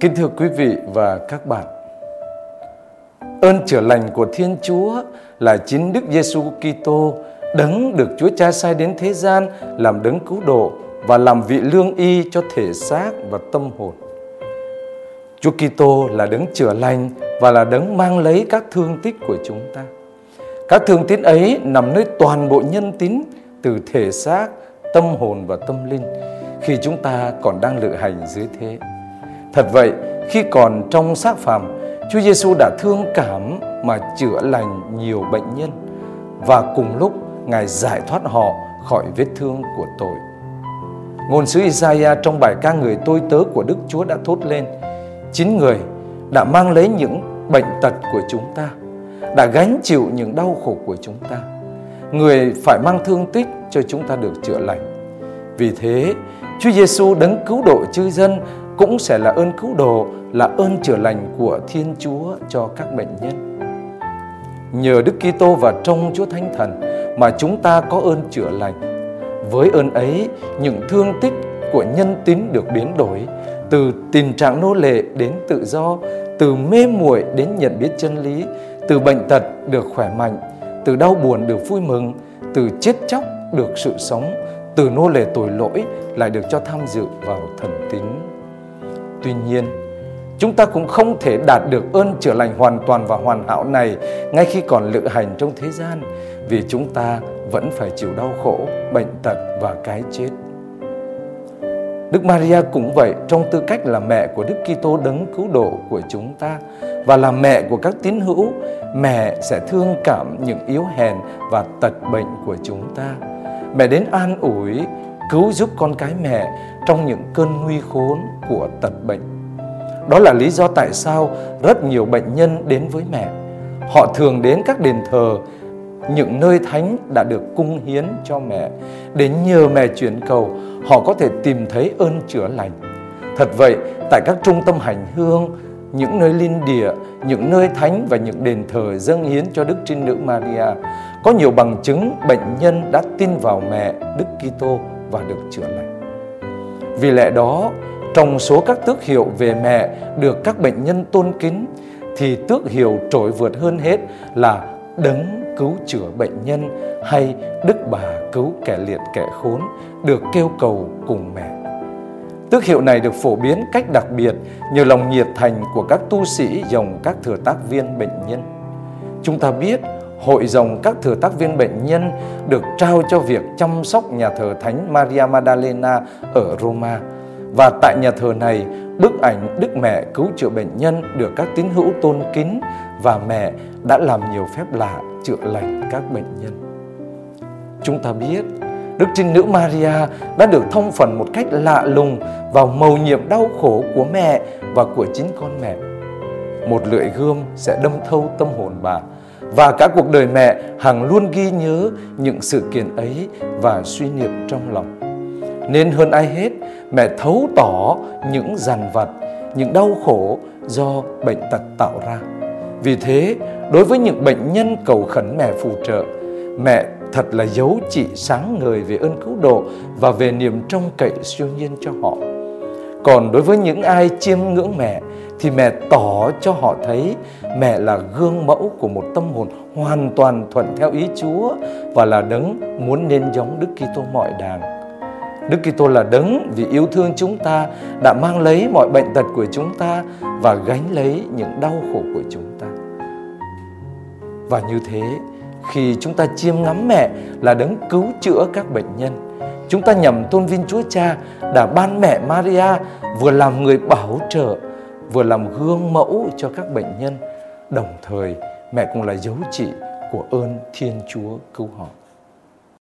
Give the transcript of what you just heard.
Kính thưa quý vị và các bạn, ơn chữa lành của Thiên Chúa là chính Đức Giêsu Kitô đấng được Chúa Cha sai đến thế gian làm đấng cứu độ và làm vị lương y cho thể xác và tâm hồn. Chúa Kitô là đấng chữa lành và là đấng mang lấy các thương tích của chúng ta. Các thương tích ấy nằm nơi toàn bộ nhân tín từ thể xác, tâm hồn và tâm linh khi chúng ta còn đang lự hành dưới thế. Thật vậy, khi còn trong xác phàm, Chúa Giêsu đã thương cảm mà chữa lành nhiều bệnh nhân và cùng lúc Ngài giải thoát họ khỏi vết thương của tội. Ngôn sứ Isaiah trong bài ca người tôi tớ của Đức Chúa đã thốt lên: Chín người đã mang lấy những bệnh tật của chúng ta, đã gánh chịu những đau khổ của chúng ta. Người phải mang thương tích cho chúng ta được chữa lành. Vì thế, Chúa Giêsu đấng cứu độ chư dân cũng sẽ là ơn cứu độ, là ơn chữa lành của Thiên Chúa cho các bệnh nhân. Nhờ Đức Kitô và trong Chúa Thánh Thần mà chúng ta có ơn chữa lành. Với ơn ấy, những thương tích của nhân tín được biến đổi từ tình trạng nô lệ đến tự do, từ mê muội đến nhận biết chân lý, từ bệnh tật được khỏe mạnh, từ đau buồn được vui mừng, từ chết chóc được sự sống, từ nô lệ tội lỗi lại được cho tham dự vào thần tính Tuy nhiên, chúng ta cũng không thể đạt được ơn chữa lành hoàn toàn và hoàn hảo này ngay khi còn lự hành trong thế gian vì chúng ta vẫn phải chịu đau khổ, bệnh tật và cái chết. Đức Maria cũng vậy trong tư cách là mẹ của Đức Kitô đấng cứu độ của chúng ta và là mẹ của các tín hữu, mẹ sẽ thương cảm những yếu hèn và tật bệnh của chúng ta. Mẹ đến an ủi, cứu giúp con cái mẹ trong những cơn nguy khốn của tật bệnh. Đó là lý do tại sao rất nhiều bệnh nhân đến với mẹ. Họ thường đến các đền thờ, những nơi thánh đã được cung hiến cho mẹ để nhờ mẹ chuyển cầu họ có thể tìm thấy ơn chữa lành. Thật vậy, tại các trung tâm hành hương, những nơi linh địa, những nơi thánh và những đền thờ dâng hiến cho Đức Trinh Nữ Maria, có nhiều bằng chứng bệnh nhân đã tin vào mẹ Đức Kitô và được chữa lành. Vì lẽ đó, trong số các tước hiệu về mẹ được các bệnh nhân tôn kính thì tước hiệu trội vượt hơn hết là đấng cứu chữa bệnh nhân hay đức bà cứu kẻ liệt kẻ khốn được kêu cầu cùng mẹ. Tước hiệu này được phổ biến cách đặc biệt nhờ lòng nhiệt thành của các tu sĩ dòng các thừa tác viên bệnh nhân. Chúng ta biết hội dòng các thừa tác viên bệnh nhân được trao cho việc chăm sóc nhà thờ Thánh Maria Maddalena ở Roma. Và tại nhà thờ này, bức ảnh Đức Mẹ cứu chữa bệnh nhân được các tín hữu tôn kính và mẹ đã làm nhiều phép lạ chữa lành các bệnh nhân. Chúng ta biết Đức Trinh Nữ Maria đã được thông phần một cách lạ lùng vào mầu nhiệm đau khổ của mẹ và của chính con mẹ. Một lưỡi gươm sẽ đâm thâu tâm hồn bà và cả cuộc đời mẹ hằng luôn ghi nhớ những sự kiện ấy và suy niệm trong lòng. Nên hơn ai hết, mẹ thấu tỏ những dằn vặt, những đau khổ do bệnh tật tạo ra. Vì thế, đối với những bệnh nhân cầu khẩn mẹ phù trợ, mẹ thật là dấu chỉ sáng ngời về ơn cứu độ và về niềm trông cậy siêu nhiên cho họ. Còn đối với những ai chiêm ngưỡng mẹ thì mẹ tỏ cho họ thấy mẹ là gương mẫu của một tâm hồn hoàn toàn thuận theo ý Chúa và là đấng muốn nên giống Đức Kitô mọi đàng. Đức Kitô là đấng vì yêu thương chúng ta đã mang lấy mọi bệnh tật của chúng ta và gánh lấy những đau khổ của chúng ta. Và như thế, khi chúng ta chiêm ngắm mẹ là đấng cứu chữa các bệnh nhân, chúng ta nhầm tôn vinh Chúa Cha đã ban mẹ Maria vừa làm người bảo trợ, vừa làm gương mẫu cho các bệnh nhân, đồng thời mẹ cũng là dấu chỉ của ơn Thiên Chúa cứu họ.